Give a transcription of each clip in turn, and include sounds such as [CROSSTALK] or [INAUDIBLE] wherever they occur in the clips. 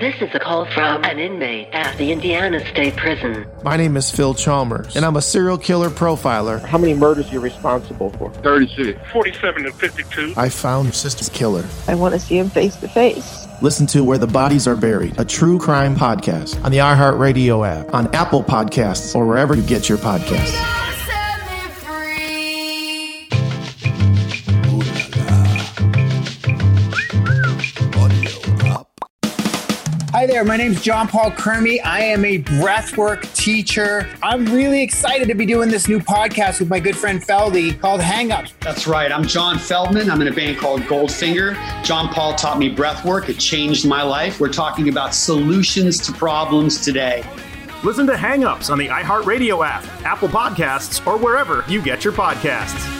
This is a call from an inmate at the Indiana State Prison. My name is Phil Chalmers, and I'm a serial killer profiler. How many murders are you responsible for? 36. 47 and 52. I found your sister's killer. I want to see him face to face. Listen to Where the Bodies Are Buried, a true crime podcast on the iHeartRadio app, on Apple Podcasts, or wherever you get your podcasts. Hi there, my name is John Paul Kermy. I am a breathwork teacher. I'm really excited to be doing this new podcast with my good friend Feldy called Hangups. That's right. I'm John Feldman. I'm in a band called Goldfinger. John Paul taught me breathwork. It changed my life. We're talking about solutions to problems today. Listen to Hangups on the iHeartRadio app, Apple Podcasts, or wherever you get your podcasts.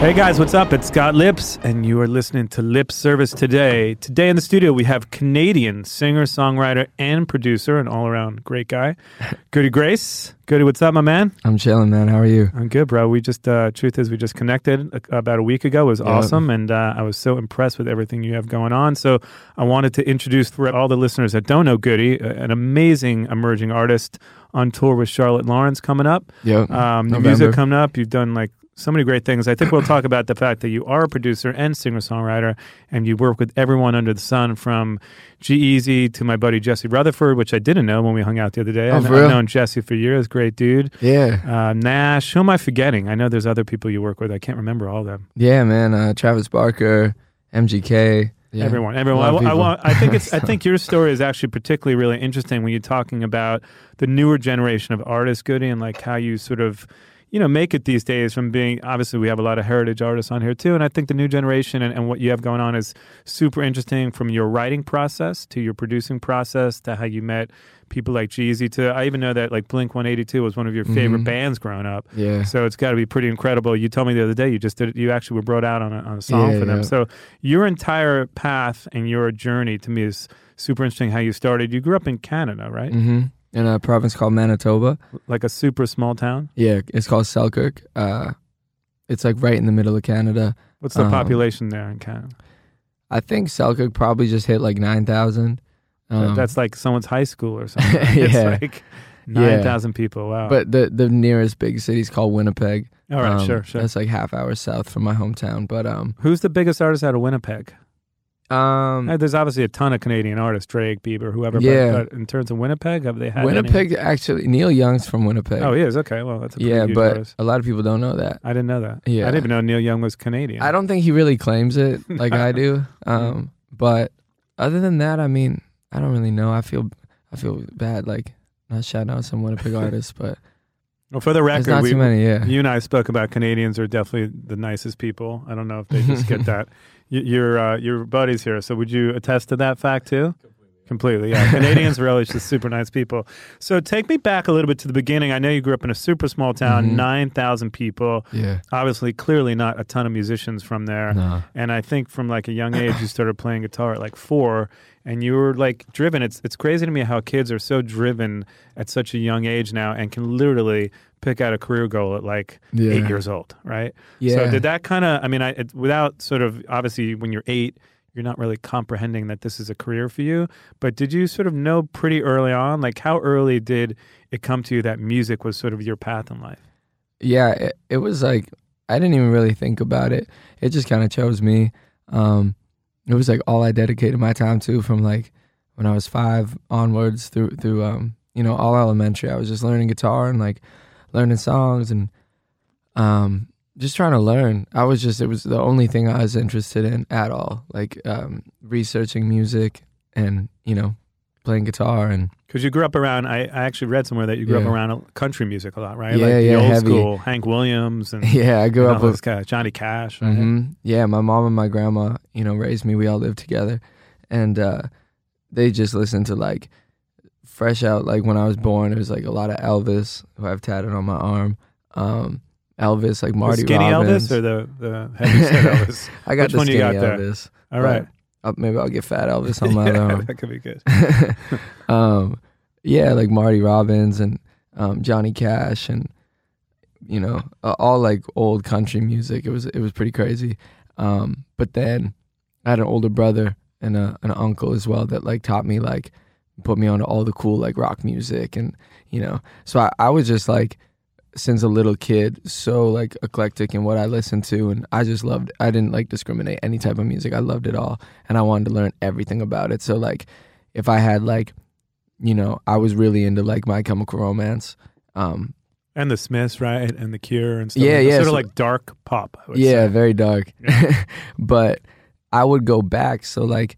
Hey guys, what's up? It's Scott Lips, and you are listening to Lip Service today. Today in the studio, we have Canadian singer, songwriter, and producer, an all around great guy, [LAUGHS] Goody Grace. Goody, what's up, my man? I'm chilling, man. How are you? I'm good, bro. We just, uh, truth is, we just connected a- about a week ago. It was Yep. awesome, and uh, I was so impressed with everything you have going on. So I wanted to introduce for all the listeners that don't know Goody, an amazing emerging artist on tour with Charlotte Lawrence coming up. Yeah, Um, new music coming up. You've done like so many great things. I think we'll talk about the fact that you are a producer and singer songwriter, and you work with everyone under the sun, from G-Eazy to my buddy Jesse Rutherford, which I didn't know when we hung out the other day. Oh, I've, I've known Jesse for years. Great dude. Yeah. Uh, Nash. Who am I forgetting? I know there's other people you work with. I can't remember all of them. Yeah, man. Uh, Travis Barker, MGK. Yeah. Everyone, everyone. I, I, I think it's. I [LAUGHS] think your story is actually particularly really interesting when you're talking about the newer generation of artists, Goody, and like how you sort of, you know, make it these days from being. Obviously, we have a lot of heritage artists on here too, and I think the new generation and, and what you have going on is super interesting from your writing process to your producing process to how you met people like G-Eazy. To I even know that like Blink 182 was one of your favorite Mhm. bands growing up. Yeah. So it's got to be pretty incredible. You told me the other day you just did you actually were brought out on a, on a song Yeah, for them. yeah. So your entire path and your journey to me is super interesting. How you started. You grew up in Canada, right? hmm In a province called Manitoba. Like a super small town. Yeah, it's called Selkirk. Uh, it's like right in the middle of Canada. What's the Um, population there in Canada? I think Selkirk probably just hit like 9,000. Um, That's like someone's high school or something. [LAUGHS] It's Yeah. like nine thousand people. Wow. But the the nearest big city is called Winnipeg. All right, Um, sure, sure. That's like half hour south from my hometown. But um, who's the biggest artist out of Winnipeg? Um, Uh, There's obviously a ton of Canadian artists, Drake, Bieber, whoever. Yeah. But, but in terms of Winnipeg, have they had any- Winnipeg actually Neil Young's from Winnipeg. Oh, he is. Okay, well, that's a yeah, but artist. a lot of people don't know that. I didn't know that. Yeah. I didn't even know Neil Young was Canadian. I don't think he really claims it [LAUGHS] like I do. Um, but other than that, I mean, I don't really know. I feel I feel bad like not shouting out some Winnipeg [LAUGHS] artists, but Well, for the record, not we, too many, yeah. you and I spoke about Canadians are definitely the nicest people. I don't know if they just get [LAUGHS] that. You, you're uh, you're buddies here, so would you attest to that fact too? Completely, yeah. [LAUGHS] Canadians are always just super nice people. So take me back a little bit to the beginning. I know you grew up in a super small town, Mhm. 9,000 people. Yeah. Obviously, clearly not a ton of musicians from there. No. And I think from like a young age, you started playing guitar at like four and you were like driven. It's, it's crazy to me how kids are so driven at such a young age now and can literally pick out a career goal at like Yeah. eight years old, right? Yeah. So did that kind of, I mean, I, it, without sort of, obviously, when you're eight, you're not really comprehending that this is a career for you. But did you sort of know pretty early on, like how early did it come to you that music was sort of your path in life? Yeah, it, it was like I didn't even really think about it. It just kind of chose me. Um, it was like all I dedicated my time to from like when I was five onwards through through um, you know all elementary. I was just learning guitar and like learning songs and um, just trying to learn. I was just it was the only thing I was interested in at all, like um, researching music and you know playing guitar and Because you grew up around, I, I actually read somewhere that you grew Yeah. up around country music a lot, right? Yeah, like the yeah, old heavy. school Hank Williams and [LAUGHS] yeah, I grew up with guys, Johnny Cash. Right? hmm Yeah, my mom and my grandma, you know, raised me. We all lived together, and uh, they just listened to like fresh out. Like when I was born, it was like a lot of Elvis, who I've tatted on my arm. Um, Elvis, like The Marty skinny Robbins. Elvis or the, the heavy [LAUGHS] Elvis? I got Which the one you skinny got? Elvis. All but right. I'll, maybe I'll get fat Elvis [LAUGHS] on my yeah, arm. that could be good. [LAUGHS] um, yeah, like Marty Robbins and um, Johnny Cash and you know uh, all like old country music. It was it was pretty crazy. Um, but then I had an older brother and a, an uncle as well that like taught me like put me on all the cool like rock music and you know so I, I was just like since a little kid so like eclectic in what I listened to and I just loved I didn't like discriminate any type of music I loved it all and I wanted to learn everything about it so like if I had like you know I was really into like My Chemical Romance um And the Smiths, right? And the Cure and stuff. Yeah, like yeah, Sort so- of like dark pop. Yeah say. very dark [LAUGHS] but I would go back so like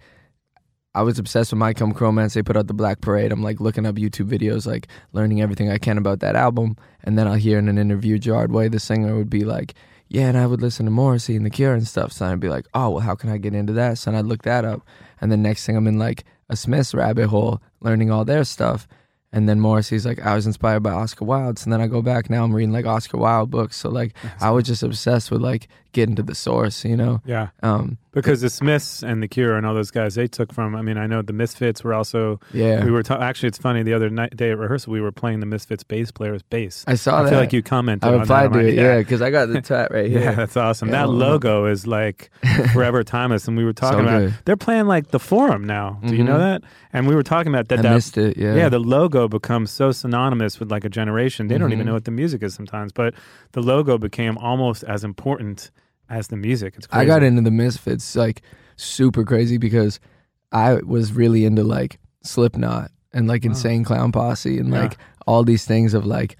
I was obsessed with My Chemical Romance. They put out the Black Parade. I'm like looking up YouTube videos, like learning everything I can about that album. And then I'll hear in an interview, Gerard Way, the singer, would be like, "Yeah," and I would listen to Morrissey and The Cure and stuff. So I'd be like, "Oh, well, how can I get into that?" So I'd look that up. And then next thing I'm in like a Smiths rabbit hole, learning all their stuff. And then Morrissey's like, I was inspired by Oscar Wilde. So then I go back. Now I'm reading like Oscar Wilde books. So like, I was just obsessed with like getting to the source, you know? Yeah. Um, Because the Smiths and the Cure and all those guys, they took from. I mean, I know the Misfits were also. Yeah. We were ta- actually. It's funny. The other night, day at rehearsal, we were playing the Misfits bass player's bass. I saw I that. feel like you commented. I on replied that to it, yeah, because I got the [LAUGHS] tat right here. Yeah, that's awesome. Yeah, that logo is like [LAUGHS] forever timeless. And we were talking So about good. they're playing like the Forum now. Do you know Mhm. that? And we were talking about that. I that missed it, yeah. yeah. The logo becomes so synonymous with like a generation. They don't even Mhm. know what the music is sometimes. But the logo became almost as important as the music. It's crazy. I got into the Misfits like super crazy because I was really into like Slipknot and like Insane Clown Posse and like all these things of like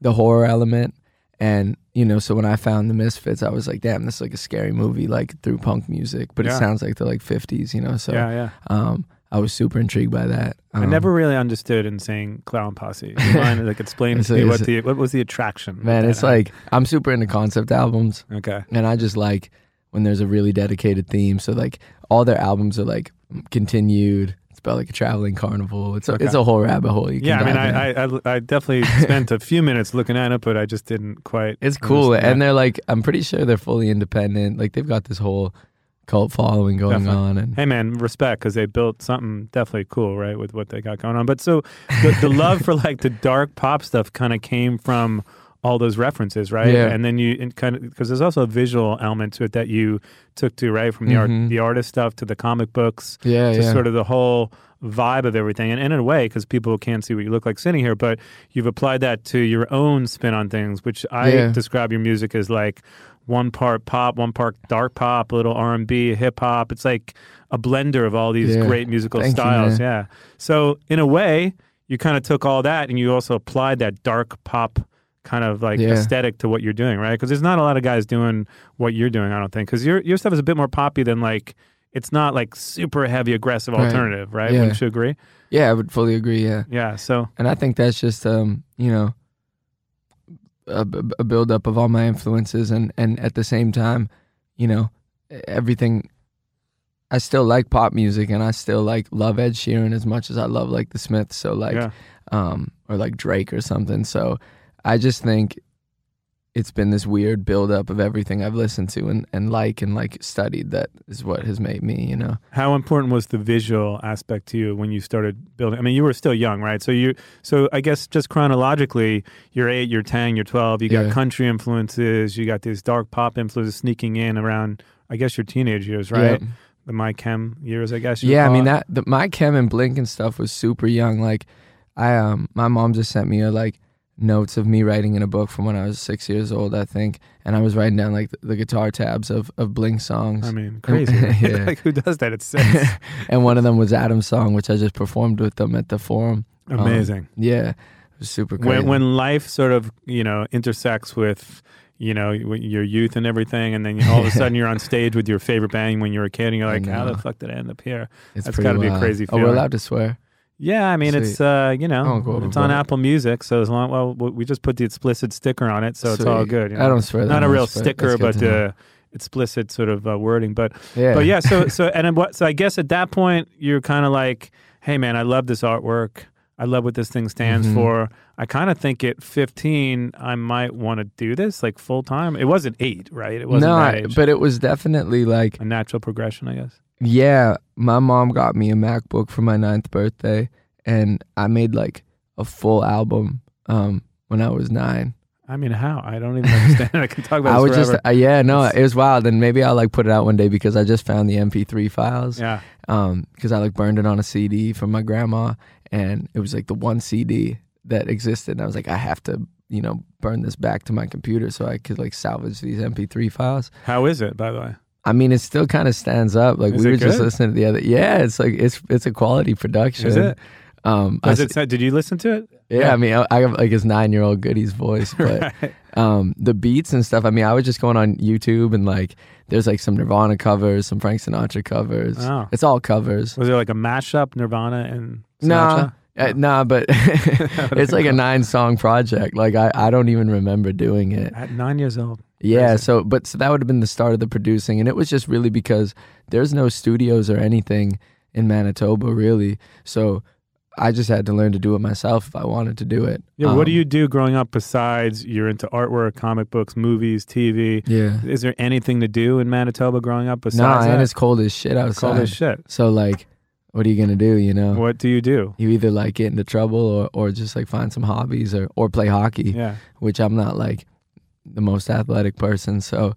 the horror element. And you know, so when I found the Misfits, I was like, "Damn, this is like a scary movie, like through punk music." But Yeah. it sounds like they're like fifties, you know. So Yeah, yeah. Um, I was super intrigued by that. I Um, never really understood Insane Clown Posse. You [LAUGHS] mind like explain to me what the what was the attraction? Man, it's album? like I'm super into concept albums. Okay. And I just like when there's a really dedicated theme. So like all their albums are like continued. It's about like a traveling carnival. It's a, it's a whole rabbit hole. You can yeah, I mean. I, I I I definitely [LAUGHS] spent a few minutes looking at it, but I just didn't quite. it's cool, understand. and they're like I'm pretty sure they're fully independent. Like they've got this whole cult following going Definitely. on, and hey man, respect because they built something definitely cool, right, with what they got going on. But so the, the love for like the dark pop stuff kind of came from all those references, right? Yeah. And then you and kind of because there's also a visual element to it that you took to right from the art, Mhm. the artist stuff to the comic books, Yeah, to yeah. sort of the whole vibe of everything. And, and in a way, because people can't see what you look like sitting here, but you've applied that to your own spin on things, which I Yeah. describe your music as like one part pop, one part dark pop, a little R and B, hip hop. It's like a blender of all these Yeah. great musical Thank styles. man. yeah. So in a way, you kind of took all that and you also applied that dark pop kind of like Yeah. aesthetic to what you're doing, right? Because there's not a lot of guys doing what you're doing. I don't think because your your stuff is a bit more poppy than like. It's not like super heavy aggressive Right. alternative, right? Yeah. Wouldn't you agree? yeah, I would fully agree. Yeah, Yeah. So and I think that's just um you know a, a buildup of all my influences, and and at the same time, you know, everything I still like pop music and I still like love Ed Sheeran as much as I love like the Smiths. So like, Yeah. um, or like Drake or something. So I just think it's been this weird buildup of everything I've listened to and, and like and like studied that is what has made me, you know. How important was the visual aspect to you when you started building? I mean, you were still young, right? So you, so I guess just chronologically, you're eight, you're ten, you're twelve. You got Yeah. country influences, you got these dark pop influences sneaking in around. I guess your teenage years, right? Yep. The My Chem years, I guess. Yeah, I mean that the, my Chem and Blink and stuff was super young. Like I um my mom just sent me a like notes of me writing in a book from when I was six years old, I think. And I was writing down like the, the guitar tabs of, of Blink songs. I mean, crazy. [LAUGHS] yeah. [LAUGHS] like who does that at six? [LAUGHS] and one of them was Adam's song, which I just performed with them at the forum. Um, Amazing. yeah. It was super crazy. when when life sort of you know intersects with you know your youth and everything, and then you, all of a sudden you're on stage with your favorite band when you were a kid, and you're like, how the fuck did I end up here? it's That's got to be a crazy Oh, we're allowed to swear. Yeah, I mean it's Sweet. uh you know go it's on. Apple Music, so as long well we just put the explicit sticker on it, so it's all good. you I don't swear that Not a real sticker, but know. uh, explicit sort of uh, wording. But Yeah. but yeah, so [LAUGHS] so and what? So I guess at that point you're kind of like, hey man, I love this artwork. I love what this thing stands Mhm. for. I kind of think at 15 I might want to do this like full time. It wasn't eight, right? It wasn't no, but it was definitely like a natural progression, I guess. Yeah, my mom got me a MacBook for my ninth birthday, and I made like a full album um, when I was nine. I mean, how? I don't even understand. I can talk about [LAUGHS] I was just, uh, yeah, no, it was wild, and maybe I'll like put it out one day because I just found the MP3 files. Yeah. Um, because I like burned it on a CD from my grandma, and it was like the one CD that existed, and I was like, I have to, you know, burn this back to my computer so I could like salvage these MP3 files. How is it, by the way? I mean, it still kind of stands up. Like Is we it were just listening to the other. Yeah, it's like it's it's a quality production. Is it? Um, Does s- it sound, did you listen to it? yeah, I mean, I, I have like his nine year old Goody's voice, [LAUGHS] but Right. um, the beats and stuff. I mean, I was just going on YouTube and like there's like some Nirvana covers, some Frank Sinatra covers. Oh. It's all covers. Was there like a mashup, Nirvana and Nah, Sinatra? Uh, nah, but [LAUGHS] [LAUGHS] it's like a nine song project. Like I, I don't even remember doing it. At nine years old. Yeah, Crazy. so but so that would have been the start of the producing, and it was just really because there's no studios or anything in Manitoba really. So I just had to learn to do it myself if I wanted to do it. Yeah, what do Um, you do growing up besides you're into artwork, comic books, movies, TV? Yeah. Is there anything to do in Manitoba growing up besides Nah, that? and it's cold as shit outside. cold as shit. So like, what are you gonna do? You know, What do you do? you either like get into trouble or or just like find some hobbies or or play hockey. Yeah. which I'm not like the most athletic person. So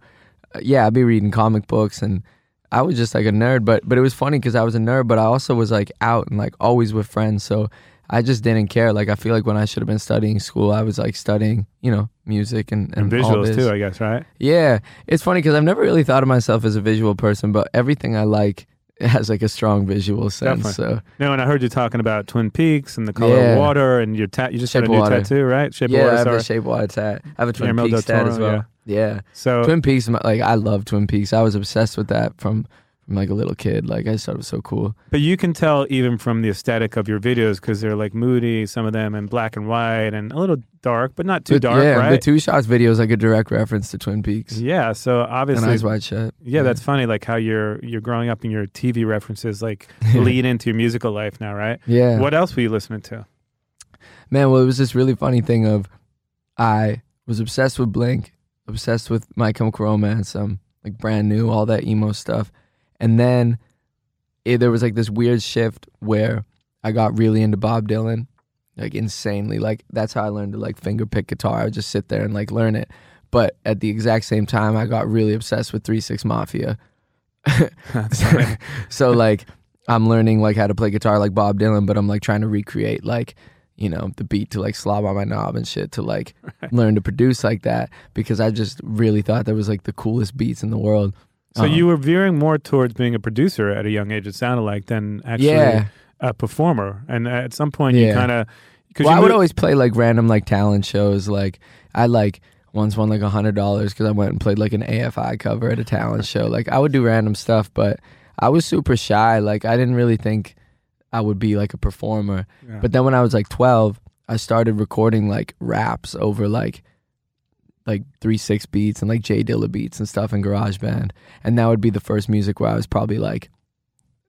uh, yeah, I'd be reading comic books and I was just like a nerd. But but it was funny because I was a nerd, but I also was like out and like always with friends. So I just didn't care. Like I feel like when I should have been studying school, I was like studying, you know, music and And, and, visuals too, I guess, right? Yeah, it's funny because I've never really thought of myself as a visual person, but everything I like [LAUGHS] has like a strong visual sense. Definitely. So No, and I heard you talking about Twin Peaks and the color Yeah. of water and your tat. You just Shape got a new Water. tattoo, right? Shape yeah, of I water. have sorry. a shape water tat. I have a Twin Guillermo Peaks tat as well. Yeah. So Twin Peaks, like I love Twin Peaks. I was obsessed with that from from like a little kid. Like I just thought it was so cool. But you can tell even from the aesthetic of your videos because they're like moody, some of them, and black and white, and a little dark, but not too dark, yeah, right? the two shots video is like a direct reference to Twin Peaks. yeah. So And obviously, Eyes Wide Shut. yeah, that's funny. Like how you're you're growing up and your TV references like [LAUGHS] lead into your musical life now, right? Yeah. What else were you listening to? Man, well, it was this really funny thing of I was obsessed with Blink, obsessed with My Chemical Romance, um, like brand new, all that emo stuff, and then it, there was like this weird shift where I got really into Bob Dylan, like insanely. Like that's how I learned to like finger pick guitar. I would just sit there and like learn it. But at the exact same time, I got really obsessed with Three Six Mafia. [LAUGHS] [LAUGHS] so like I'm learning like how to play guitar like Bob Dylan, but I'm like trying to recreate like you know the beat to like slob on my knob and shit to like [LAUGHS] learn to produce like that because I just really thought that was like the coolest beats in the world. So Um, you were veering more towards being a producer at a young age. It sounded like than actually Yeah. a performer. And at some point, you kind of because well, you I would always play like random like talent shows. Like I like once won like a hundred dollars because I went and played like an AFI cover at a talent show. Like I would do random stuff, but I was super shy. Like I didn't really think I would be like a performer. Yeah. But then when I was like twelve, I started recording like raps over like like three six beats and like Jay Dilla beats and stuff in GarageBand, and that would be the first music where I was probably like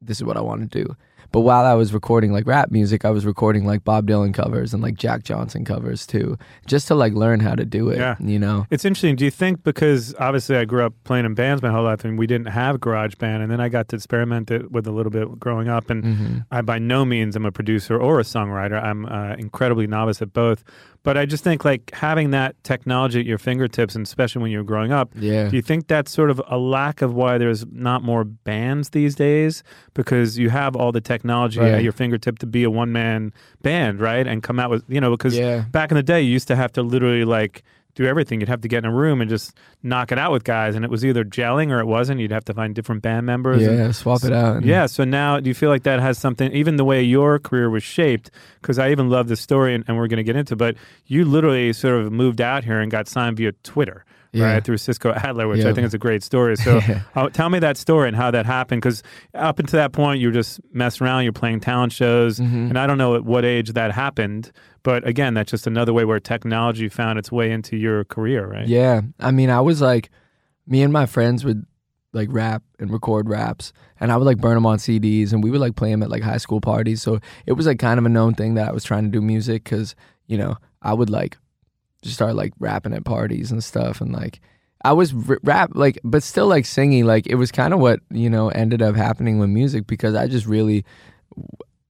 this is what I want to do. But while I was recording like rap music, I was recording like Bob Dylan covers and like Jack Johnson covers too, just to like learn how to do it. Yeah. You know? It's interesting. Do you think because obviously I grew up playing in bands my whole life and we didn't have garage band and then I got to experiment it with a little bit growing up and Mm-hmm. I by no means am a producer or a songwriter. I'm uh, incredibly novice at both. But I just think like having that technology at your fingertips and especially when you're growing up, Yeah. do you think that's sort of a lack of why there's not more bands these days because you have all the technology at your fingertip to be a one man band, right? And come out with, you know, because Yeah. back in the day, you used to have to literally like do everything. You'd have to get in a room and just knock it out with guys, and it was either gelling or it wasn't. You'd have to find different band members. and- Yeah, swap it out. and- yeah. So now, do you feel like that has something, even the way your career was shaped? Because I even love the story, and, and we're going to get into. But you literally sort of moved out here and got signed via Twitter. Yeah. Right through Cisco Adler, which I think is a great story. So, [LAUGHS] uh, tell me that story and how that happened. Because up until that point, you were just messing around. You're playing talent shows, Mm-hmm. and I don't know at what age that happened. But again, that's just another way where technology found its way into your career, right? Yeah. I mean, I was like, me and my friends would like rap and record raps, and I would like burn them on CDs, and we would like play them at like high school parties. So it was like kind of a known thing that I was trying to do music because, you know, I would like just start like rapping at parties and stuff. And like, I was r- rap, like, but still like singing. Like, it was kind of what, you know, ended up happening with music because I just really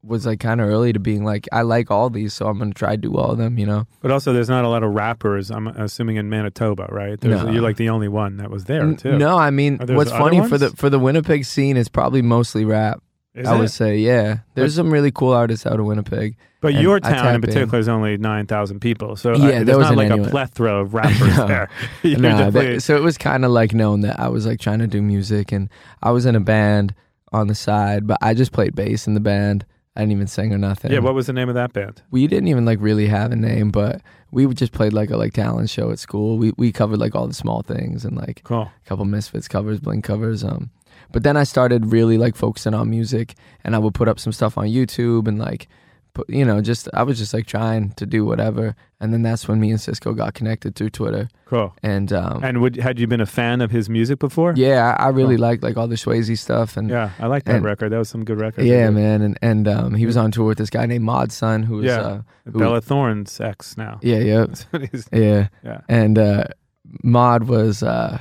was like kind of early to being like, I like all these, so I'm going to try to do all of them, you know? But also, there's not a lot of rappers. I'm assuming in Manitoba, right? There's, No. You're like the only one that was there too. No, I mean, what's funny for the for the Winnipeg scene is probably mostly rap. Is I it? would say, yeah. There's some really cool artists out of Winnipeg. But your town in particular is only nine thousand people, so uh, Yeah, there's there not like anyone. a plethora of [LAUGHS] rappers No. there. [LAUGHS] That- so it was kind of like known that I was like trying to do music, and I was in a band on the side, but I just played bass in the band. I didn't even sing or nothing. yeah. What was the name of that band? we didn't even like really have a name, but we just played like a like talent show at school. We we covered like all the small things and like Cool. a couple Misfits covers, Blink covers. Um, but then I started really like focusing on music, and I would put up some stuff on YouTube and like, put, you know, just I was just like trying to do whatever. And then that's when me and Cisco got connected through Twitter. Cool. And um, And would had you been a fan of his music before? yeah, I, I really liked like all the Swayze stuff and. Yeah, I like that And- record. That was some good record. Yeah, man, and and um, he was on tour with this guy named Mod Sun, who was Yeah. uh, who- Bella Thorne's ex now. yeah, yeah, [LAUGHS] That's what he's- yeah, yeah. and uh, Mod was uh,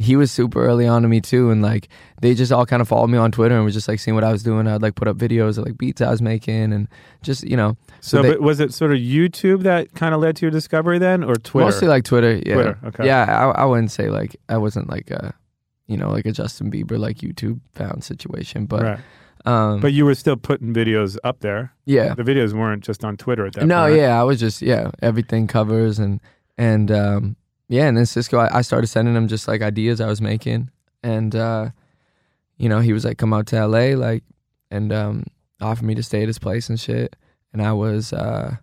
he was super early on to me too, and like they just all kind of followed me on Twitter and was just like seeing what I was doing. I'd like put up videos of like beats I was making, and just you know, So, they- but was it sort of YouTube that kind of led to your discovery then, or Twitter? mostly like Twitter. Yeah, Twitter, okay. yeah. I, I wouldn't say like I wasn't like a you know like a Justin Bieber like YouTube found situation, but right. um, But you were still putting videos up there. yeah, The videos weren't just on Twitter at that no, point. yeah, I was just yeah, everything covers and and um yeah, and then Cisco, I, I started sending him just like ideas I was making, and uh you know he was like, come out to L.A. like and um offered me to stay at his place and shit, and I was uh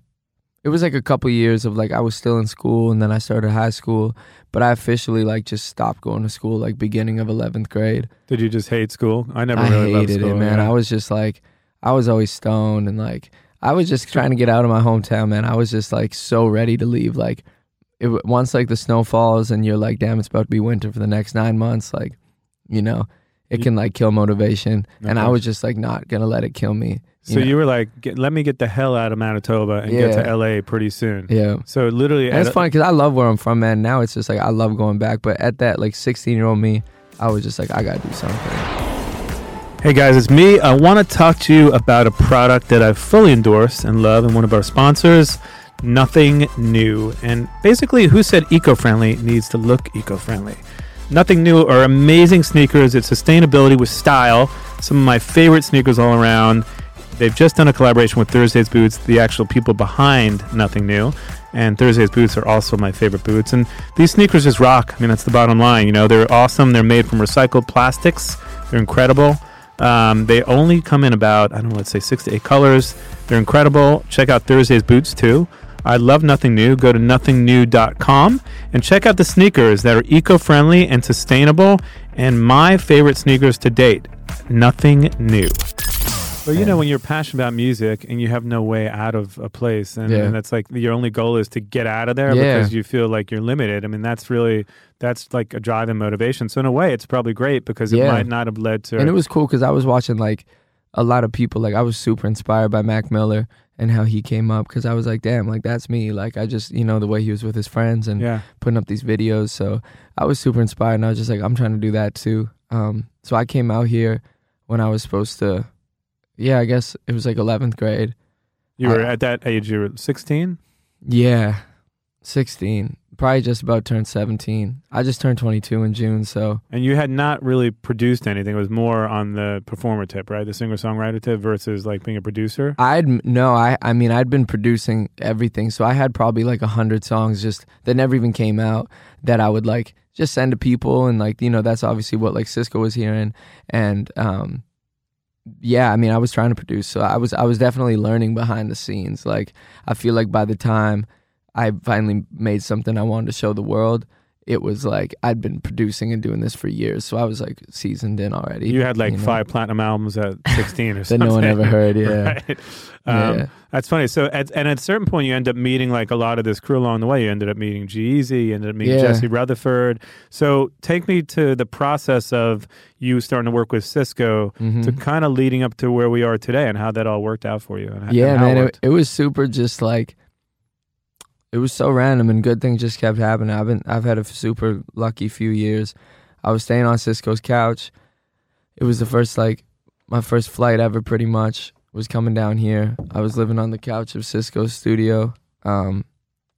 it was like a couple years of like I was still in school and then I started high school, but I officially like just stopped going to school like beginning of eleventh grade. Did you just hate school? I never I really loved hated school. it, man. yeah. I was just like, I was always stoned and like, I was just trying to get out of my hometown, man. I was just like so ready to leave. Like, it, once like the snow falls and you're like, damn, it's about to be winter for the next nine months. Like, you know, it can like kill motivation, and I was just like not gonna let it kill me. So know? you were like, get, let me get the hell out of Manitoba and get to LA pretty soon. yeah. So literally, And it's a- funny because I love where I'm from, man. Now it's just like I love going back, but at that like 16 year old me, I was just like, I gotta do something. Hey guys, it's me. I want to talk to you about a product that I've fully endorsed and love, and one of our sponsors, Nothing New. And basically, who said eco friendly needs to look eco friendly? Nothing New are amazing sneakers. It's sustainability with style. Some of my favorite sneakers all around. They've just done a collaboration with Thursday's Boots, the actual people behind Nothing New. And Thursday's boots are also my favorite boots. And these sneakers just rock. I mean, that's the bottom line. You know, they're awesome. They're made from recycled plastics. They're incredible. Um, they only come in about, I don't know, let's say six to eight colors. They're incredible. Check out Thursday's boots too. I love Nothing New. Go to nothingnew.com and check out the sneakers that are eco friendly and sustainable and my favorite sneakers to date. Nothing New. Well, you know, when you're passionate about music and you have no way out of a place, and, Yeah. and that's like your only goal is to get out of there Yeah. because you feel like you're limited. I mean, that's really that's like a drive and motivation. So in a way, it's probably great because it Yeah. might not have led to. and it was cool because I was watching like a lot of people. Like I was super inspired by Mac Miller and how he came up because I was like, damn, like that's me. Like I just you know the way he was with his friends and yeah. putting up these videos. So I was super inspired, and I was just like, I'm trying to do that too. Um, so I came out here when I was supposed to. Yeah, I guess it was like 11th grade. You were I- at that age. You were 16. Yeah, 16. Probably just about turned 17. I just turned 22 in June, so And you had not really produced anything. It was more on the performer tip, right? The singer songwriter tip versus like being a producer. I'd no, I I mean I'd been producing everything, so I had probably like a hundred songs just that never even came out that I would like just send to people, and like you know that's obviously what like Cisco was hearing, and um, yeah, I mean I was trying to produce, so I was I was definitely learning behind the scenes. Like I feel like by the time I finally made something I wanted to show the world. It was like I'd been producing and doing this for years, so I was like seasoned in already. You had like know? five platinum albums at [LAUGHS] 16 or That something. no one ever heard, yeah. [LAUGHS] Right. Um, Yeah. That's funny. So, at, and at a certain point, you end up meeting like a lot of this crew along the way. You ended up meeting G-Eazy, you ended up meeting Yeah. Jesse Rutherford. So, take me to the process of you starting to work with Cisco Mm-hmm. to kind of leading up to where we are today and how that all worked out for you. And, yeah, and man, it, it was super. Just like it was so random, and good things just kept happening. I've been, I've had a super lucky few years. I was staying on Cisco's couch. It was the first like my first flight ever, pretty much. Was coming down here. I was living on the couch of Cisco's studio. Um,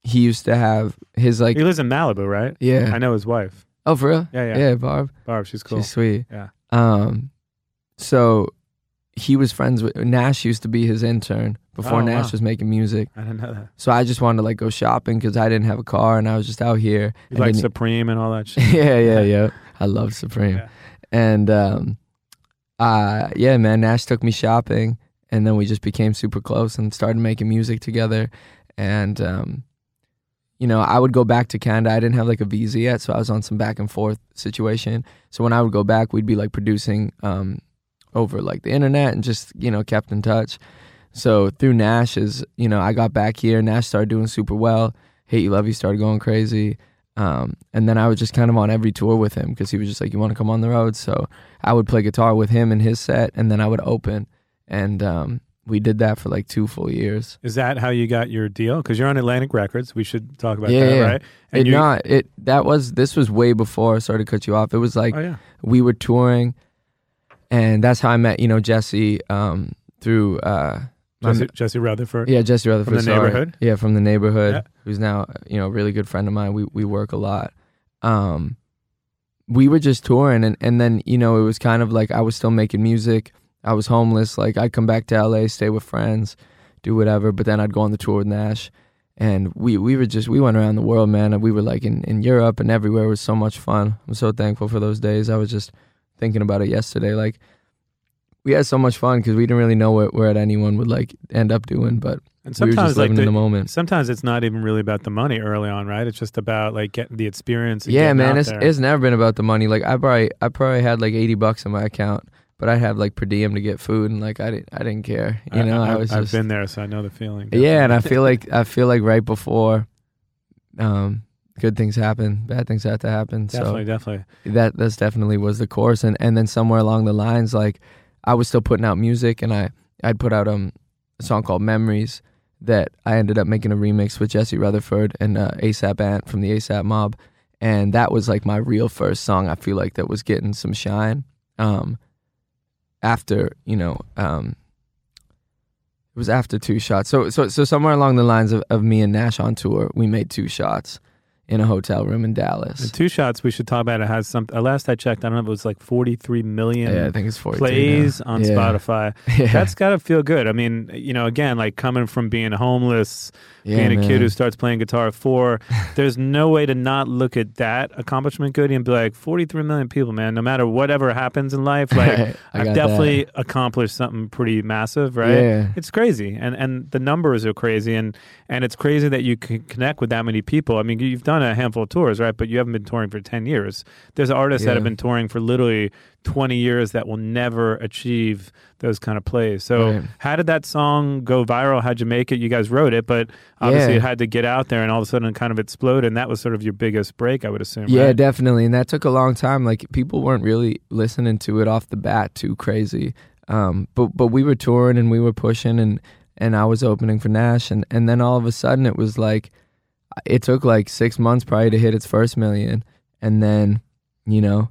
he used to have his like he lives in Malibu, right? yeah. I know his wife. Oh, for real? Yeah, yeah. Yeah, Barb. Barb, she's cool. She's sweet. Yeah. Um, so he was friends with Nash. Used to be his intern before Oh, Nash wow. was making music. I didn't know that. So I just wanted to like go shopping because I didn't have a car and I was just out here. You like Supreme and all that [LAUGHS] shit. yeah, yeah, yeah. I love Supreme. Yeah. And um, uh, yeah, man, Nash took me shopping, and then we just became super close and started making music together. And um, you know, I would go back to Canada. I didn't have like a visa yet, so I was on some back and forth situation. So when I would go back, we'd be like producing um, over like the internet and just you know kept in touch. So through Nash's, you know, I got back here. Nash started doing super well. Hate You Love You started going crazy. Um, and then I was just kind of on every tour with him because he was just like, "You want to come on the road?" So I would play guitar with him in his set, and then I would open, and um, we did that for like two full years. Is that how you got your deal? Because you're on Atlantic Records. We should talk about Yeah, that, yeah. right? It you, not it that was this was way before. Sorry to cut you off. It was like Oh yeah. we were touring, and that's how I met you know Jesse um, through uh, my- Jesse, Jesse Rutherford. yeah Jesse Rutherford the sorry. neighborhood? yeah from the neighborhood Yeah. who's now you know a really good friend of mine. We we work a lot. Um, we were just touring, and and then you know it was kind of like I was still making music. I was homeless. Like I'd come back to LA, stay with friends, do whatever. But then I'd go on the tour with Nash, and we we were just we went around the world, man. And we were like in in Europe and everywhere. It was so much fun. I'm so thankful for those days. I was just thinking about it yesterday. Like we had so much fun because we didn't really know what where anyone would like end up doing, but And we were sometimes just like living the, in the moment. sometimes it's not even really about the money early on, right? It's just about like getting the experience. Yeah, man, it's there. it's never been about the money. Like I probably I probably had like eighty bucks in my account, but I'd have like per diem to get food, and like I didn't I didn't care. You know, I, I've, was I've just been there, so I know the feeling. yeah, and I [LAUGHS] feel like I feel like right before, um, good things happen, bad things have to happen. definitely, So definitely. that that's definitely was the course, and and then somewhere along the lines, like I was still putting out music, and I I'd put out um a song called Memories that I ended up making a remix with Jesse Rutherford and uh, ASAP Ant from the ASAP Mob, and that was like my real first song. I feel like that was getting some shine. Um, after you know, um, it was after two shots. So so so somewhere along the lines of, of me and Nash on tour, we made two shots in a hotel room in Dallas. And two shots. We should talk about. It has some. Uh, last I checked, I don't know if it was like forty-three million yeah, I think it's forty plays on Yeah. Spotify. [LAUGHS] Yeah. That's got to feel good. I mean, you know, again, like coming from being homeless, Yeah, being a kid who starts playing guitar at four, [LAUGHS] there's no way to not look at that accomplishment, Goody, and be like, 43 million people, man. No matter whatever happens in life, [LAUGHS] like I I've definitely accomplished something pretty massive, right? Yeah. It's crazy, and and the numbers are crazy, and and it's crazy that you can connect with that many people. I mean, you've done done a handful of tours, right? But you haven't been touring for ten years. There's artists that have been touring for literally twenty years that will never achieve those kind of plays. So, Right. how did that song go viral? How'd you make it? You guys wrote it, but obviously Yeah. it had to get out there, and all of a sudden kind of exploded, and that was sort of your biggest break, I would assume. Yeah, right? definitely. And that took a long time. Like people weren't really listening to it off the bat too crazy. Um, but but we were touring and we were pushing and and I was opening for Nash and and then all of a sudden it was like it took like six months probably to hit its first million, and then you know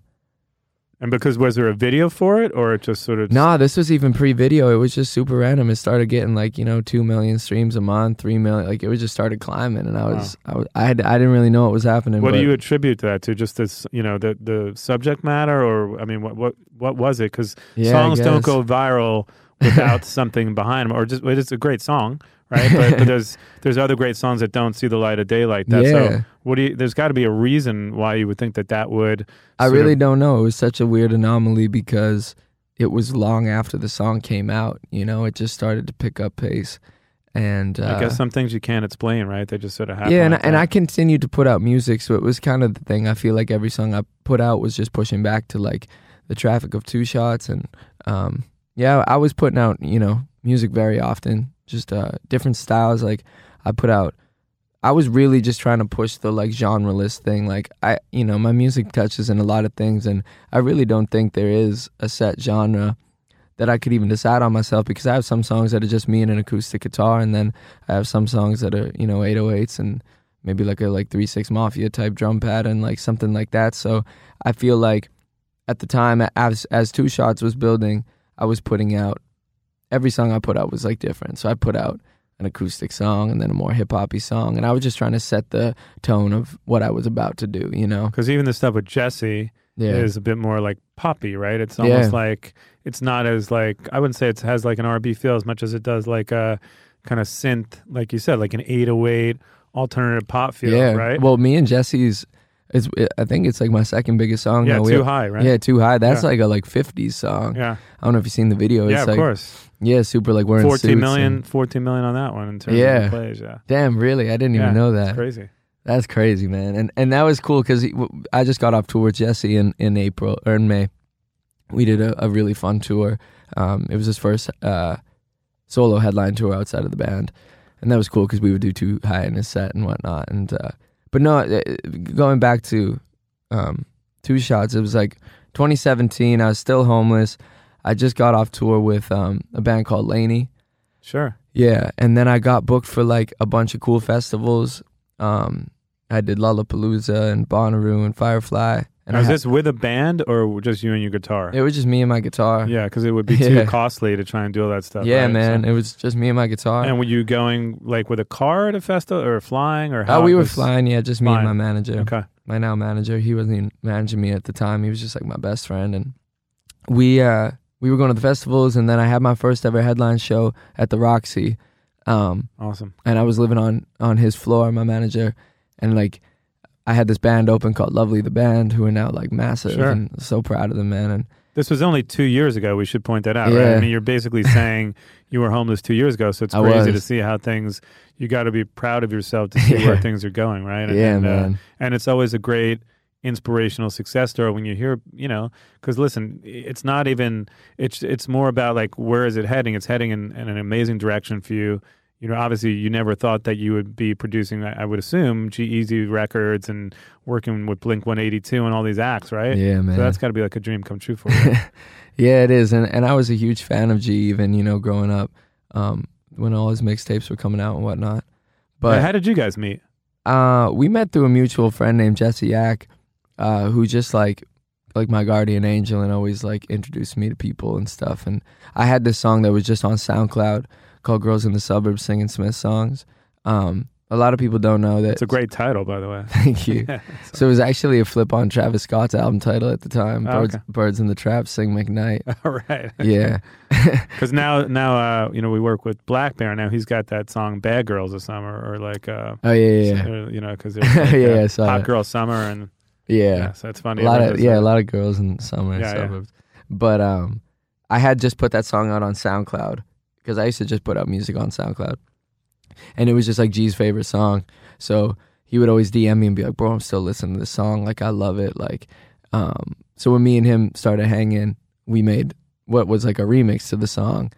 And because was there a video for it, or it just sort of Nah, this was even pre-video. It was just super random. It started getting like you know two million streams a month, three million. Like it was just started climbing, and I was I was I had I didn't really know what was happening. What do you attribute that to? Just this, you know, the the subject matter, or I mean, what what what was it? Because Yeah, songs don't go viral without [LAUGHS] something behind them, or just it's a great song, right? But, but there's [LAUGHS] there's other great songs that don't see the light of day like that. Yeah. So what do you? There's got to be a reason why you would think that that would. I really of- don't know. It was such a weird anomaly because it was long after the song came out. You know, it just started to pick up pace, and uh, I guess some things you can't explain, right? They just sort of happen. yeah, and, like and. I continued to put out music, so it was kind of the thing. I feel like every song I put out was just pushing back to like the traffic of two shots, and um, yeah, I was putting out you know music very often, just uh, different styles. Like I put out, I was really just trying to push the like genreless thing. Like I, you know, my music touches in a lot of things, and I really don't think there is a set genre that I could even decide on myself because I have some songs that are just me and an acoustic guitar, and then I have some songs that are you know 808s and maybe like a like three six mafia type drum pattern, like something like that. So I feel like at the time as as Two Shots was building, I was putting out every song I put out was like different. So I put out an acoustic song and then a more hip hoppy song, and I was just trying to set the tone of what I was about to do. You know? because even the stuff with Jesse Yeah. is a bit more like poppy, right? It's almost Yeah. like it's not as like I wouldn't say it has like an R&B feel as much as it does like a kind of synth, like you said, like an 808 alternative pop feel, yeah. right? Well, me and Jesse's. It's, I think it's like my second biggest song. Yeah, now. Too High, right? Yeah, too high. That's Yeah. like a like '50s song. yeah, I don't know if you've seen the video. yeah, it's of like, course. Yeah, super like we're in 14 suits million, and- 14 million on that one in terms Yeah. of the plays. Yeah, Damn, really? I didn't Yeah, even know that. crazy. That's crazy, man. And and that was cool because I just got off tour with Jesse in, in April or in May. We did a, a really fun tour. Um, it was his first uh, solo headline tour outside of the band, and that was cool because we would do too high in his set and whatnot. And uh, but no, uh, going back to um, two shots, it was like 2017. I was still homeless. I just got off tour with um, a band called LANY. Sure. Yeah, and then I got booked for like a bunch of cool festivals. Um, I did Lollapalooza and Bonnaroo and Firefly. And Now, is had- this with a band or just you and your guitar? it was just me and my guitar. yeah, because it would be [LAUGHS] too Yeah. costly to try and do all that stuff. Yeah, right? man, So- it was just me and my guitar. and were you going like with a car to festival or flying or how? oh, we were flying. Yeah, just me and my manager. Okay. My now manager. He wasn't even managing me at the time. He was just like my best friend, and we uh we were going to the festivals, and then I had my first ever headline show at the Roxy. Um, Awesome. and I was living on on his floor, my manager, and like I had this band open called Lovely the Band, who are now like massive, Sure. and so proud of them, man. And This was only two years ago. We should point that out, right? I mean, you're basically [LAUGHS] saying you were homeless two years ago, so it's I crazy to see how things. You got to be proud of yourself to [LAUGHS] see where things are going, right? And, Yeah, and, uh, man. and it's always a great inspirational success story when you hear, you know, because listen, it's not even. It's it's more about like where is it heading? It's heading in, in an amazing direction for you. You know, obviously, you never thought that you would be producing. I I would assume G-Eazy Records and working with Blink One Eighty Two and all these acts, right? Yeah, man. So that's got to be like a dream come true for you. [LAUGHS] yeah, it is. And and I was a huge fan of G, even you know, growing up, um, when all his mixtapes were coming out and whatnot. But how did you guys meet? Uh, we met through a mutual friend named Jesse Yak, uh, who just like like my guardian angel and always like introduced me to people and stuff. And I had this song that was just on SoundCloud called "Girls in the Suburbs Singing Smith Songs." Um, a lot of people don't know that. It's a great title, by the way. [LAUGHS] Thank you. Yeah, [LAUGHS] so it was actually a flip on Travis Scott's album title at the time. Oh, Birds, okay. Birds in the Trap Sing McKnight. [LAUGHS] All right. Yeah. Because now, now, uh, you know, we work with Black Bear. Now he's got that song "Bad Girls of Summer" or like, uh, Oh yeah, yeah, yeah. uh, you know, because like, Yeah, uh, yeah, "Hot. Girl Summer" and Yeah. so it's funny. A lot of yeah, a lot of girls in summer Yeah, yeah. suburbs. But um, I had just put that song out on SoundCloud because I used to just put out music on SoundCloud, and it was just like G's favorite song. So he would always DM me and be like, "Bro, I'm still listening to this song. Like, I love it." Like, um, so when me and him started hanging, we made what was like a remix to the song,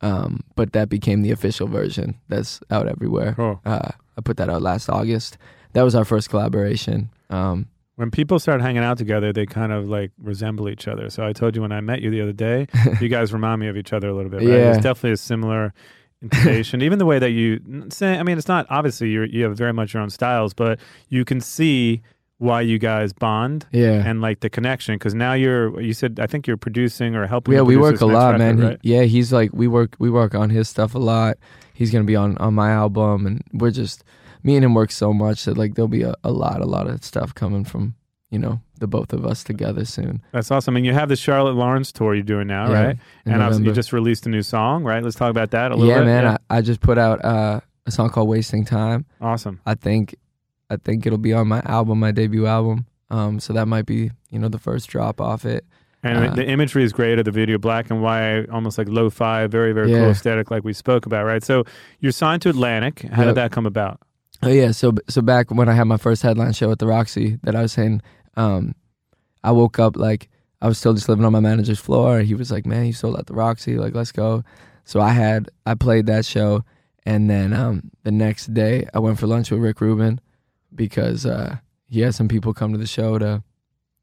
um, but that became the official version that's out everywhere. Cool. Uh, I put that out last August. That was our first collaboration. Um, when people start hanging out together, they kind of like resemble each other. So I told you when I met you the other day, [LAUGHS] you guys remind me of each other a little bit. Right? Yeah. There's definitely a similar intonation. Even the way that you say, I mean, it's not obviously you you have very much your own styles, but you can see why you guys bond yeah. and like the connection. Because now you're, you said, I think you're producing or helping. yeah, we work a lot, record, man. He- yeah, he's like we work we work on his stuff a lot. He's gonna be on on my album, and we're just me and him work so much that like there'll be a, a lot a lot of stuff coming from you know the both of us together soon. That's awesome. And you have the Charlotte Lawrence tour you're doing now, Yeah, right? And obviously you just released a new song, right? Let's talk about that a little yeah, bit. man. I, I just put out uh, a song called "Wasting Time." awesome. I think I think it'll be on my album, my debut album. Um, so that might be you know the first drop off it. And Uh, the, imagery is great of the video, black and white, almost like lo-fi, very, very cool aesthetic, like we spoke about, right? So you're signed to Atlantic. How Yep. did that come about? Oh yeah, so so back when I had my first headline show at the Roxy, that I was saying, um, I woke up like I was still just living on my manager's floor, and he was like, "Man, you sold out the Roxy, like let's go." So I had I played that show, and then um, the next day I went for lunch with Rick Rubin because uh, he had some people come to the show to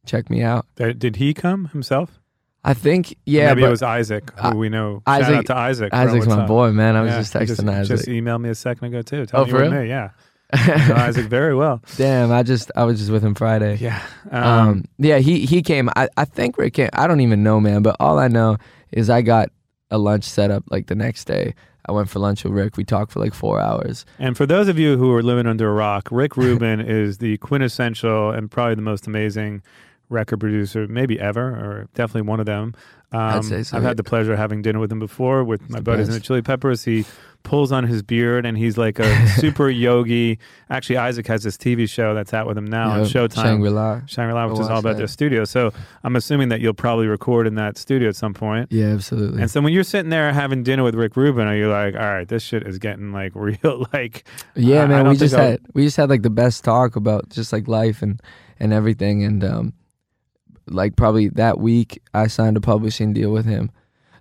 check me out. Did he come himself? I think yeah, Maybe but it was Isaac, who I- we know. Shout Isaac- out to Isaac. Isaac's my up? boy, man. I was Yeah, just texting Isaac. Just emailed me a second ago too. Oh, Telling for real? me, yeah. [LAUGHS] Isaac very well. Damn, I just I was just with him Friday. Yeah. Um, Um, yeah, he he came. I, I think Rick came. I don't even know, man. But all I know is I got a lunch set up like the next day. I went for lunch with Rick. We talked for like four hours. and for those of you who are living under a rock, Rick Rubin [LAUGHS] is the quintessential and probably the most amazing record producer, maybe ever, or definitely one of them. Um, I'd say so, I've had the pleasure of having dinner with him before with my buddies in the. Chili Peppers. He pulls on his beard and he's like a [LAUGHS] super yogi. Actually, Isaac has this TV show that's out with him now on Showtime. Shangri-La. Shangri-La, which is all about that. their studio. So I'm assuming that you'll probably record in that studio at some point. Yeah, absolutely. And so when you're sitting there having dinner with Rick Rubin, are you like, all right, this shit is getting like [LAUGHS] real? Like, yeah, I- man. We just I'll- had we just had like the best talk about just like life and and everything. And um, like probably that week, I signed a publishing deal with him.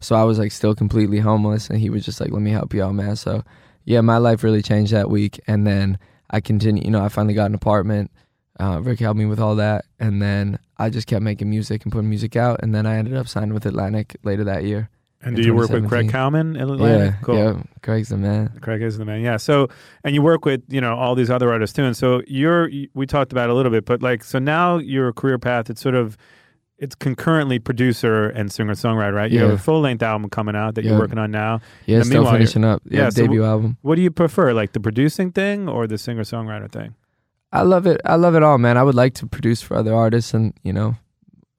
So I was like still completely homeless, and he was just like, "Let me help you out, man." So yeah, my life really changed that week. And then I continued. You know, I finally got an apartment. Uh, Rick helped me with all that, and then I just kept making music and putting music out. And then I ended up signing with Atlantic later that year. and do you work with Craig 2017. Kallman in? Yeah, cool. yeah. Craig's the man. Craig is the man. Yeah. So, and you work with, you know, all these other artists too. And so you're, we talked about it a little bit, but like, so now your career path, it's sort of, it's concurrently producer and singer songwriter, right? You have a full length album coming out that you're working on now. Yeah, still finishing up. Yeah, Yeah, so debut album. What do you prefer, like the producing thing or the singer songwriter thing? I love it. I love it all, man. I would like to produce for other artists, and you know,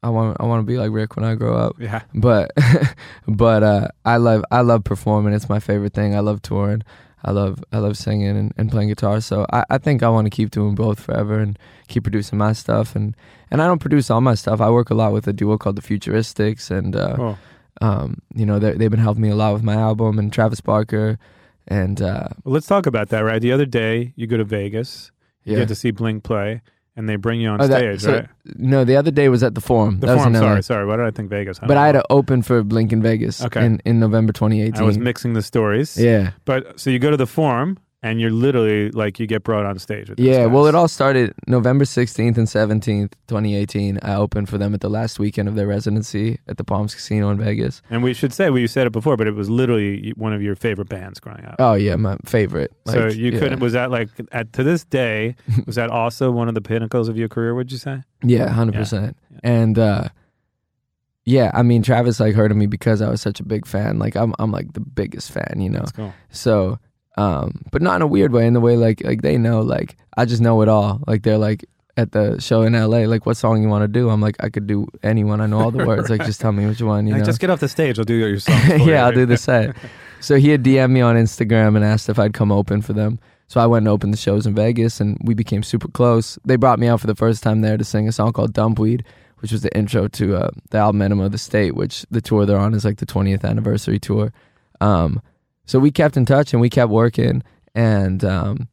I want I want to be like Rick when I grow up. Yeah. But [LAUGHS] but uh, I love I love performing. It's my favorite thing. I love touring. I love I love singing and, and playing guitar. So I, I think I want to keep doing both forever and keep producing my stuff. And and I don't produce all my stuff. I work a lot with a duo called the Futuristics, and uh, Cool. um, you know they they've been helping me a lot with my album and Travis Barker, and uh, Well, let's talk about that, right? The other day, you go to Vegas, you yeah. get to see Blink play, and they bring you on Oh, that- stage, so- right? No, the other day was at the Forum. The that Forum, LA. sorry, sorry. Why did I think Vegas? But I had to open for Blink in Vegas Okay. in, in November 2018. I was mixing the stories. yeah. But so you go to the Forum, and you're literally like you get brought on stage with Yeah, well, it all started November 16th and 17th, 2018. I opened for them at the last weekend of their residency at the Palms Casino in Vegas. And we should say we said it before, but it was literally one of your favorite bands growing up. Oh, yeah, my favorite. so you yeah. couldn't. Was that like at to this day? [LAUGHS] Was that also one of the pinnacles of your career? Would you say? Yeah, 100%. And, uh, yeah, I mean, Travis like heard of me because I was such a big fan. Like, I'm, I'm like the biggest fan, you know? That's cool. So, um, but not in a weird way. In the way like like they know like I just know it all. Like they're like at the show in L.A. Like what song you want to do? I'm like I could do anyone. I know all the [LAUGHS] words. Like just tell me which one. You Like, know. just get off the stage. I'll do your song. [LAUGHS] for you. yeah, I'll do the set. [LAUGHS] So he had DM'd me on Instagram and asked if I'd come open for them. So I went and opened the shows in Vegas, and we became super close. They brought me out for the first time there to sing a song called Dumpweed, which was the intro to uh, the album Enema of the State, which the tour they're on is like the 20th anniversary tour. Um, so we kept in touch and we kept working, and um,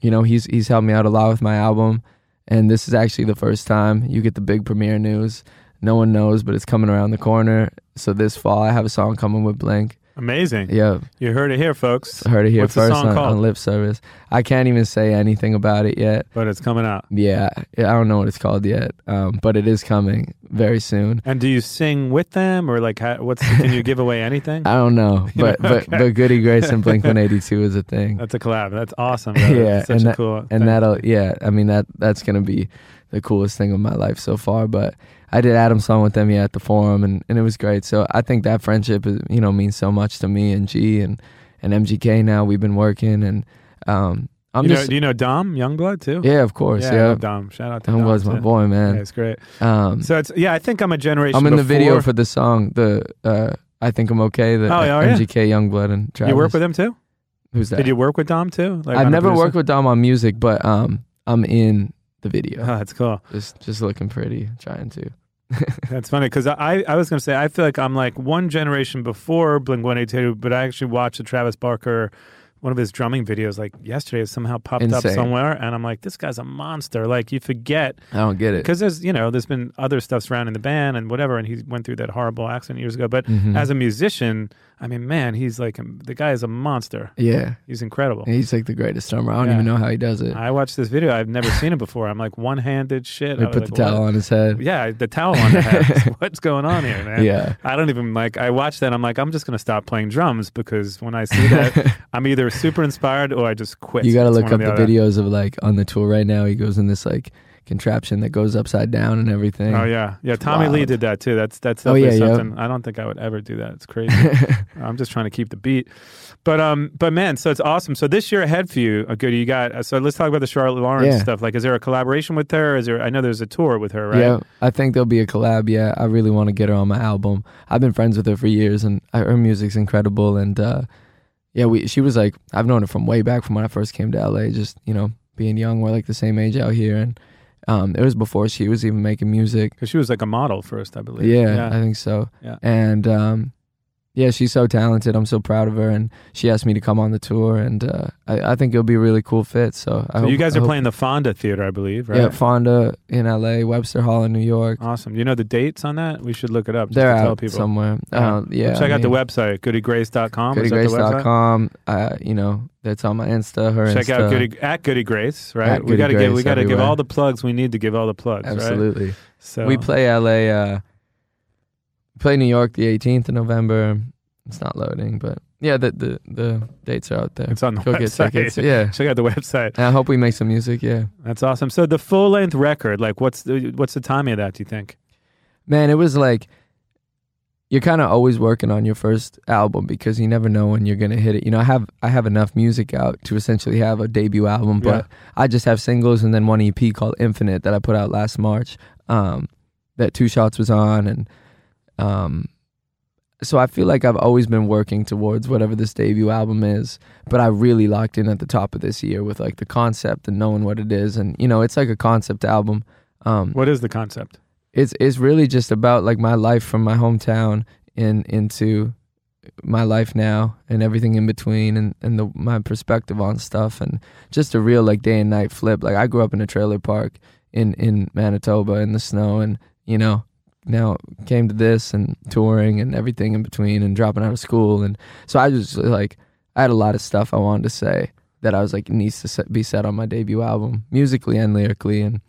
you know, he's he's helped me out a lot with my album, and this is actually the first time you get the big premiere news. No one knows, but it's coming around the corner. So this fall, I have a song coming with Blink. Amazing. Yeah, You heard it here, folks. heard it here What's first song on, called? on Lipps Service. I can't even say anything about it yet. But it's coming out. Yeah, I don't know what it's called yet, um, but it is coming very soon. And do you sing with them, or like, how, what's? Can you [LAUGHS] give away anything? I don't know, [LAUGHS] but but Okay. but Goody Grace and Blink [LAUGHS] One Eighty Two is a thing. That's a collab. That's awesome. yeah, such and a that, cool. and thing. that'll yeah. I mean that that's gonna be the coolest thing of my life so far. But I did Adam's song with them yeah at the forum, and, and it was great. So I think that friendship is you know means so much to me and G and and MGK. Now we've been working, and um, I'm you know, just do you know Dom Yungblud too? yeah, of course, yeah. yeah. Dom. Shout out to Dom Dom. was my boy, man. Yeah, it's great. Um, So it's yeah. I think I'm a generation. I'm in the video for the song. The uh, I think I'm okay. The Oh, yeah, are ya? MGK Yungblud and Travis. You work with him too? Who's that? Did you work with Dom too? Like I've never producer? worked with Dom on music, but um, I'm in the video. Oh, that's cool. Just just looking pretty, trying to. [LAUGHS] That's funny because I I was gonna say I feel like I'm like one generation before Blink One Eighty Two, but I actually watched the Travis Barker. One of his drumming videos, like yesterday, it somehow popped up somewhere, and I'm like, "This guy's a monster!" Like you forget I don't get it. because there's you know there's been other stuff surrounding the band and whatever, and he went through that horrible accident years ago. But Mhm. as a musician, I mean, man, he's like um, the guy is a monster. Yeah, He's incredible. he's like the greatest drummer. I don't Yeah. even know how he does it. I watched this video. I've never seen it before. I'm like one-handed shit. They put like, the towel what? on his head. Yeah, the towel on the head. [LAUGHS] [LAUGHS] What's going on here, man? Yeah. I don't even like. I watched that. I'm like, I'm just gonna stop playing drums because when I see that, [LAUGHS] I'm either super inspired or I just quit. You got to look up the other. videos of like on the tour right now. He goes in this like contraption that goes upside down and everything. Oh yeah, yeah. Tommy Lee did that too. That's that's Oh, definitely yeah, yeah. something. I don't think I would ever do that. It's crazy. [LAUGHS] I'm just trying to keep the beat. But um, but man, so it's awesome. So this year ahead for you, uh, Goody, you got. Uh, so let's talk about the Charlotte Lawrence Yeah. stuff. Like, is there a collaboration with her? Is there? I know there's a tour with her, right? Yeah, I think there'll be a collab. Yeah, I really want to get her on my album. I've been friends with her for years, and her music's incredible. And uh, yeah, we she was like I've known her from way back from when I first came to LA. Just you know, being young, we're like the same age out here, and um, it was before she was even making music. Because she was like a model first, I believe. Yeah, I think so. Yeah. And um, yeah, she's so talented. I'm so proud of her, and she asked me to come on the tour, and uh, I, I think it'll be a really cool fit. So, I So hope, you guys are playing the Fonda Theater, I believe, right? Yeah, Fonda in LA, Webster Hall in New York. Awesome. You know the dates on that? We should look it up. Just They're to tell people. somewhere. Uh, yeah, check I out the mean- website, goodygrace.com. Is that the website? GoodyGrace.com. Uh, you know, that's on my Insta. Her Check Insta. out Goody at Goody Grace, right? At we gotta give we gotta give all the plugs we need to give all the plugs. right? Absolutely. So We play LA. Uh, play New York the 18th of November. It's not loading, but yeah, the the, the dates are out there. it's on the Go get website. tickets. [LAUGHS] Yeah. check out the website. And I hope we make some music. Yeah. That's awesome. So the full length record, like what's the what's the timing of that? Do you think? Man, it was like you're kind of always working on your first album because you never know when you're gonna hit it. You know, I have I have enough music out to essentially have a debut album, but I just have singles and then one EP called Infinite that I put out last March. Um, that Two Shots was on, and um, so I feel like I've always been working towards whatever this debut album is. But I really locked in at the top of this year with like the concept and knowing what it is, and you know, it's like a concept album. Um, What is the concept? it's it's really just about like my life from my hometown in into my life now and everything in between and and the, my perspective on stuff and just a real like day and night flip like i grew up in a trailer park in in manitoba in the snow and you know now came to this and touring and everything in between and dropping out of school and so i just like i had a lot of stuff i wanted to say that i was like needs to be said on my debut album musically and lyrically and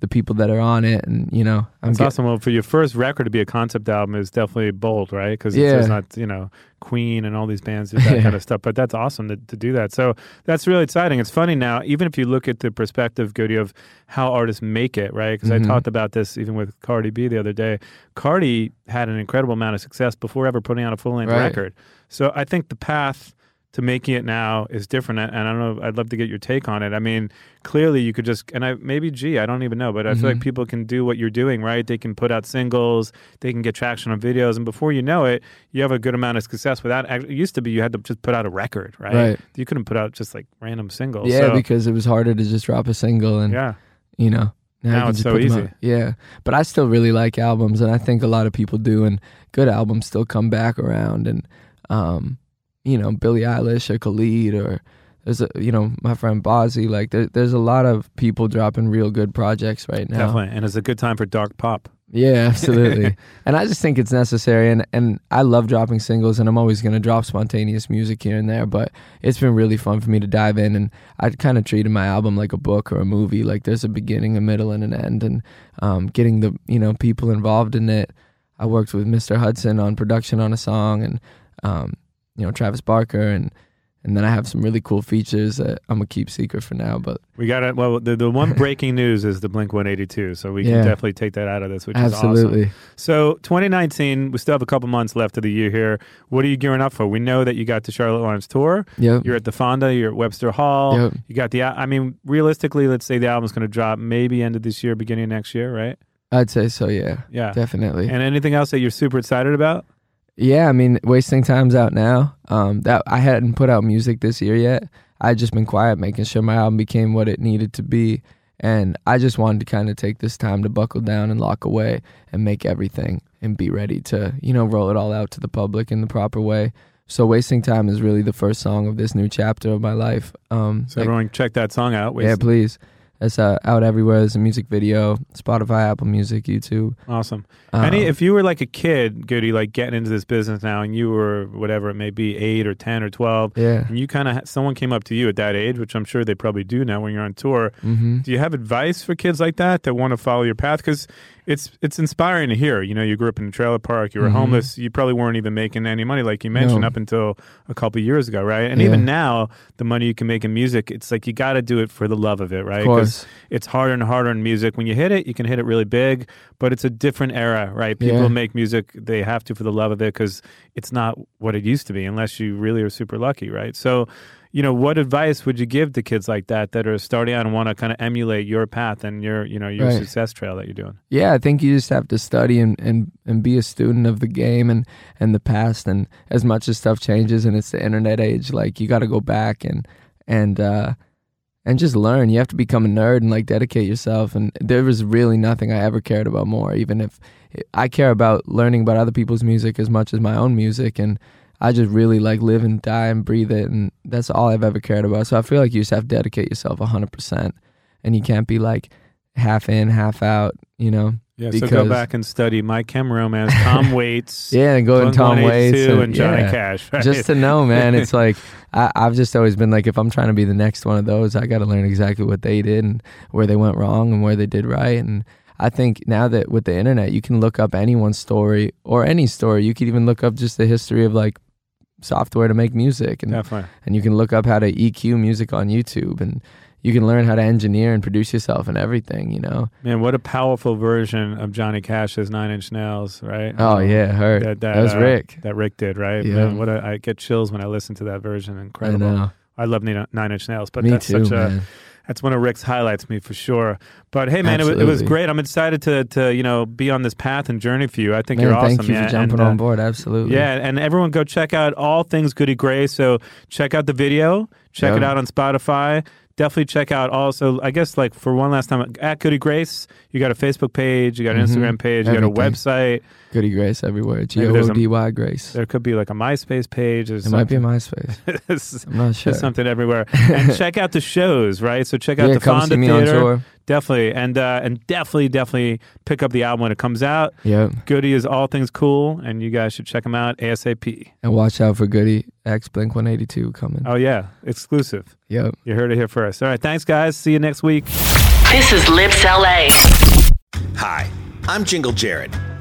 the people that are on it and you know i'm It's get- awesome. Well, for your first record to be a concept album is definitely bold, right? Because Yeah. there's not, you know, Queen and all these bands that kind of [LAUGHS] stuff. But that's awesome to, to do that. So that's really exciting. It's funny now, even if you look at the perspective, Goody, of how artists make it, right? Because Mhm. I talked about this even with Cardi B the other day. Cardi had an incredible amount of success before ever putting out a full length Right. record. So I think the path to making it now is different and I don't know I'd love to get your take on it. I mean, clearly you could just and I maybe gee, I don't even know, but I feel like Mhm. people can do what you're doing, right? They can put out singles, they can get traction on videos and before you know it, you have a good amount of success without it used to be you had to just put out a record, right? Right. You couldn't put out just like random singles. yeah So, because it was harder to just drop a single and yeah. you know now, Now it's so easy. yeah but i still really like albums and i think a lot of people do and good albums still come back around and um you know billie eilish or khalid or there's a you know my friend Bozzy. Like there, there's a lot of people dropping real good projects right now. Definitely, and it's a good time for dark pop. Yeah, [LAUGHS] absolutely. and I just think it's necessary and and I love dropping singles and I'm always going to drop spontaneous music here and there, but it's been really fun for me to dive in and I kind of treated my album like a book or a movie, like there's a beginning, a middle and an end and um, getting the, you know, people involved in it. I worked with Mr. Hudson on production on a song and um, you know, Travis Barker and and then I have some really cool features that I'm gonna keep secret for now. But we got it. Well, the, the one [LAUGHS] breaking news is the Blink 182, so we can definitely take that out of this, which Absolutely. is awesome. So 2019, we still have a couple months left of the year here. What are you gearing up for? We know that you got the Charlotte Lawrence tour. Yep. You're at the Fonda. You're at Webster Hall. Yep. You got the. I mean, realistically, let's say the album's to drop maybe end of this year, beginning of next year, right? I'd say so, yeah. Yeah. Definitely. And anything else that you're super excited about? Yeah, I mean, wasting time's out now. Um, that I hadn't put out music this year yet. I'd just been quiet, making sure my album became what it needed to be, and I just wanted to kind of take this time to buckle down and lock away and make everything and be ready to, you know, roll it all out to the public in the proper way. So, wasting time is really the first song of this new chapter of my life. Um, So like- everyone check that song out. yeah, please. It's uh, out everywhere. There's a music video, Spotify, Apple Music, YouTube. Awesome. Um, Any, if you were like a kid, Goody, like getting into this business now, and you were whatever it may be, eight or ten or twelve, Yeah. and you kind of someone came up to you at that age, which I'm sure they probably do now when you're on tour. Mhm. Do you have advice for kids like that that want to follow your path? Because it's it's inspiring to hear. You know, you grew up in a trailer park, you were Mhm. homeless, you probably weren't even making any money, like you mentioned, No. up until a couple years ago, right? And Yeah. even now, the money you can make in music, it's like you got to do it for the love of it, right? Of course. it's harder and harder in music. When you hit it, you can hit it really big, but it's a different era, right? People Yeah. make music, they have to for the love of it because it's not what it used to be unless you really are super lucky, right? So, you know, what advice would you give to kids like that that are starting out and want to kind of emulate your path and your, you know, your Right. success trail that you're doing? Yeah, I think you just have to study and, and, and be a student of the game and, and the past. And as much as stuff changes and it's the internet age, like you got to go back and and uh, and just learn. You have to become a nerd and like dedicate yourself. And there was really nothing I ever cared about more. Even if I care about learning about other people's music as much as my own music, and I just really like live and die and breathe it, and that's all I've ever cared about. So I feel like you just have to dedicate yourself hundred percent, and you can't be like half in, half out. You know. Yeah, so go back and study My Chem Romance, Tom [LAUGHS] Waits. Yeah, and go and Tom Waits Blink-182 and Johnny yeah. Cash. Right? Just to know, man. It's [LAUGHS] like I, I've just always been like, if I'm trying to be the next one of those, I got to learn exactly what they did and where they went wrong and where they did right. And I think now that with the internet, you can look up anyone's story or any story. You could even look up just the history of like software to make music, and Definitely. and you can look up how to EQ music on YouTube and. You can learn how to engineer and produce yourself and everything, you know. Man, what a powerful version of Johnny Cash's Nine Inch Nails, right? Oh, Um, yeah, her. That was uh, Rick. That Rick did, right? Yeah. Man, what a, I get chills when I listen to that version. Incredible. know. I love Nine Nine Inch Nails, but Me that's too, such a man. That's one of Rick's highlights me for sure. But hey, man, it was, it was great. I'm excited to to you know be on this path and journey for you. I think Man, you're awesome. thank you yeah. for jumping And, uh, on board. Absolutely. Yeah, and everyone go check out all things Goody Gray. So check out the video, check Yeah. it out on Spotify. Definitely check out also, I guess, like for one last time, at Goody Grace, you got a Facebook page, you got an Mhm. Instagram page, you got a website. Goody Grace everywhere. G Maybe O there's O a- D Y Grace. There could be like a MySpace page. Or It might be a. MySpace. [LAUGHS] I'm not sure. There's something everywhere. And [LAUGHS] check out the shows, right? So check out Yeah, the come Fonda see me on Theater. tour. Definitely. And uh, and definitely, definitely pick up the album when it comes out. Yep. Goody is all things cool, and you guys should check them out ASAP. And watch out for Goody X Blink 182 coming. Oh, yeah. Exclusive. Yep. You heard it here first. All right. Thanks, guys. See you next week. This is Lipps LA. Hi, I'm Jingle Jared.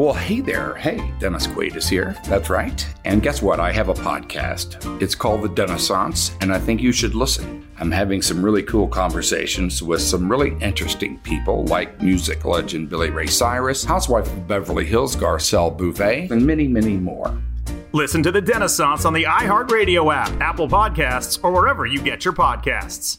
Well, hey there. Hey, Dennis Quaid is here. That's right. And guess what? I have a podcast. It's called The Denaissance, and I think you should listen. I'm having some really cool conversations with some really interesting people like music legend Billy Ray Cyrus, housewife of Beverly Hills Garcelle Beauvais, and many, many more. Listen to the Denaissance on the iHeartRadio app, Apple Podcasts, or wherever you get your podcasts.